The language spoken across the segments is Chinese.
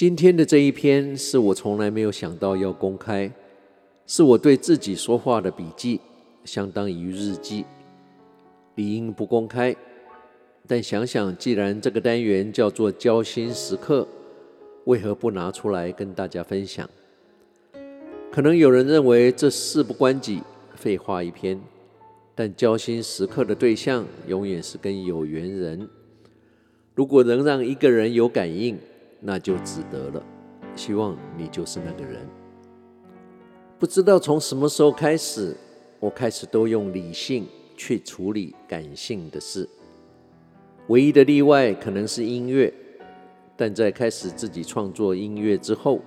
今天的这一篇是我从来没有想到要公开，是我对自己说话的笔记，相当于日记，理应不公开。但想想，既然这个单元叫做交心时刻，为何不拿出来跟大家分享？可能有人认为这事不关己，废话一篇。但交心时刻的对象永远是跟有缘人。如果能让一个人有感应，那就值得了。希望你就是那个人。不知道从什么时候开始，我开始都用理性去处理感性的事。唯一的例外可能是音乐，但在开始自己创作音乐之后，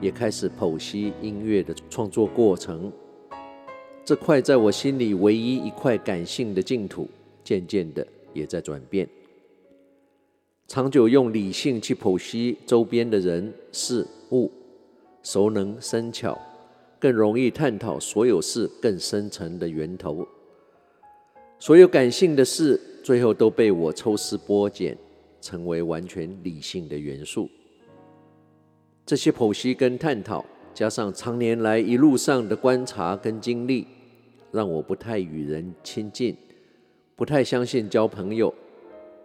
也开始剖析音乐的创作过程。这块在我心里唯一一块感性的净土，渐渐的也在转变。长久用理性去剖析周边的人事物，熟能生巧，更容易探讨所有事更深层的源头。所有感性的事，最后都被我抽丝剥茧，成为完全理性的元素。这些剖析跟探讨，加上长年来一路上的观察跟经历。让我不太与人亲近，不太相信交朋友，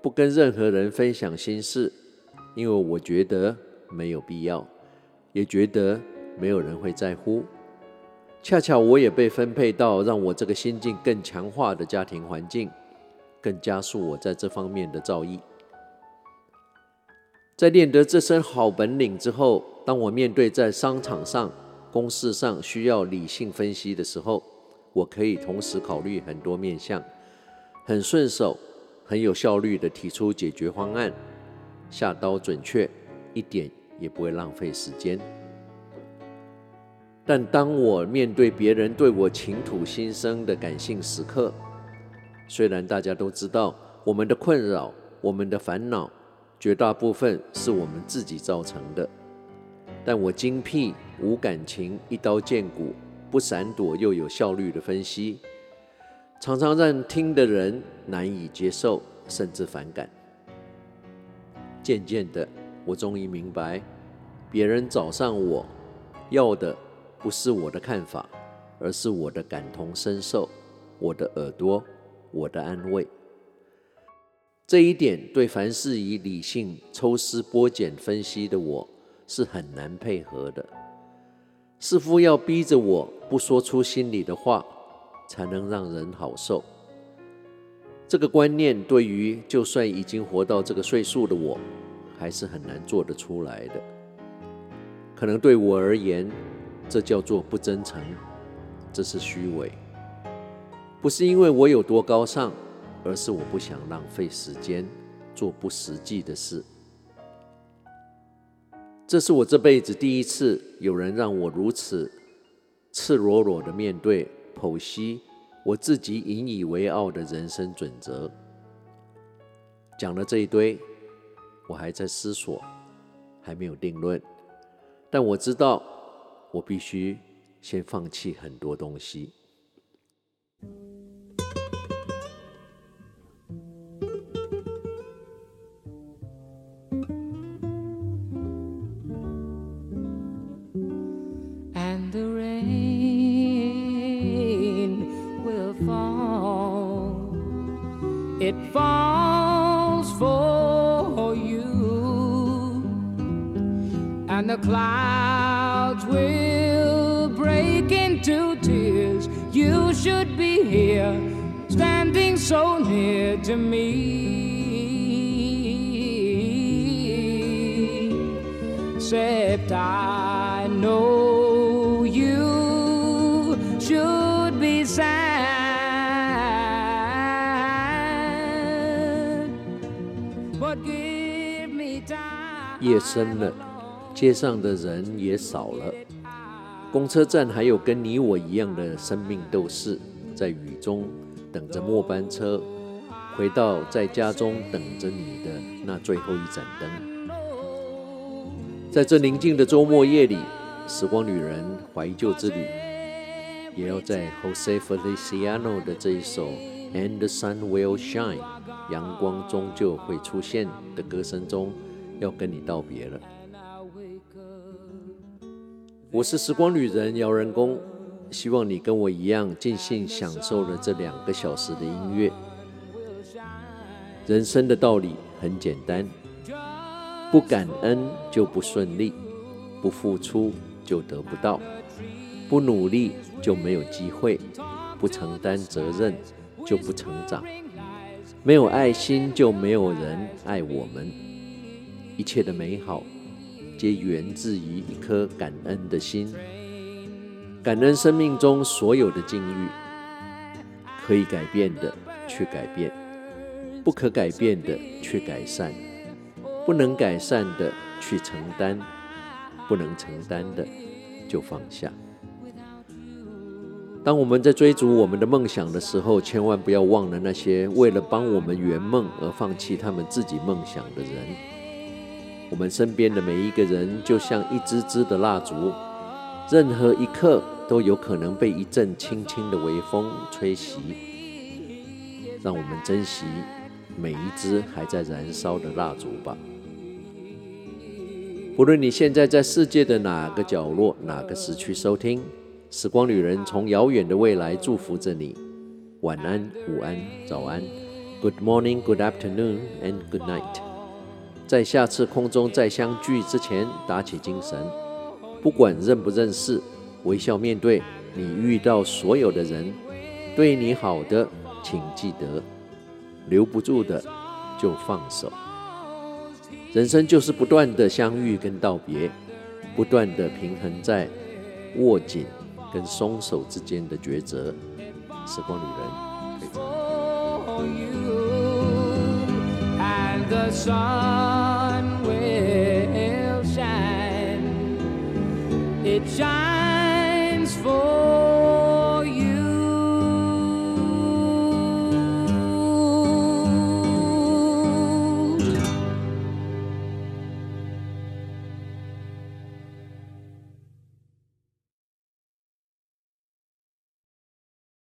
不跟任何人分享心事，因为我觉得没有必要，也觉得没有人会在乎。恰巧我也被分配到让我这个心境更强化的家庭环境，更加速我在这方面的造诣。在练得这身好本领之后，当我面对在商场上、公事上需要理性分析的时候，我可以同时考虑很多面向，很顺手、很有效率地提出解决方案，下刀准确，一点也不会浪费时间。但当我面对别人对我倾吐心声的感性时刻，虽然大家都知道我们的困扰、我们的烦恼，绝大部分是我们自己造成的，但我精辟、无感情、一刀见骨。不闪躲又有效率的分析，常常让听的人难以接受，甚至反感。渐渐的，我终于明白，别人找上我要的不是我的看法，而是我的感同身受，我的耳朵，我的安慰。这一点对凡事以理性抽丝剥茧分析的我是很难配合的。似乎要逼着我不说出心里的话，才能让人好受。这个观念对于就算已经活到这个岁数的我，还是很难做得出来的。可能对我而言，这叫做不真诚，这是虚伪。不是因为我有多高尚，而是我不想浪费时间做不实际的事。这是我这辈子第一次有人让我如此赤裸裸的面对剖析我自己引以为傲的人生准则。讲了这一堆，我还在思索，还没有定论。但我知道，我必须先放弃很多东西。Falls for you, and the clouds will break into tears. You should be here, standing so near to me. Except I know you should be sad. 夜深了，街上的人也少了。公车站还有跟你我一样的生命斗士，在雨中等着末班车，回到在家中等着你的那最后一盏灯。在这宁静的周末夜里，时光旅人怀旧之旅，也要在 Jose Feliciano 的这一首 And the Sun Will Shine，阳光终究会出现的歌声中。要跟你道别了，我是时光旅人姚仁恭，希望你跟我一样尽兴享受了这两个小时的音乐。人生的道理很简单，不感恩就不顺利，不付出就得不到，不努力就没有机会，不承担责任就不成长，没有爱心就没有人爱我们。一切的美好，皆源自于一颗感恩的心，感恩生命中所有的境遇，可以改变的去改变，不可改变的去改善，不能改善的去承担，不能承担的就放下。当我们在追逐我们的梦想的时候，千万不要忘了那些为了帮我们圆梦而放弃他们自己梦想的人。我们身边的每一个人，就像一支支的蜡烛，任何一刻都有可能被一阵轻轻的微风吹熄。让我们珍惜每一支还在燃烧的蜡烛吧。不论你现在在世界的哪个角落、哪个时区收听，时光旅人从遥远的未来祝福着你。晚安、午安、早安，Good morning, Good afternoon, and Good night。在下次空中再相聚之前，打起精神，不管认不认识，微笑面对你遇到所有的人。对你好的，请记得；留不住的，就放手。人生就是不断的相遇跟道别，不断的平衡在握紧跟松手之间的抉择。时光旅人。It shines.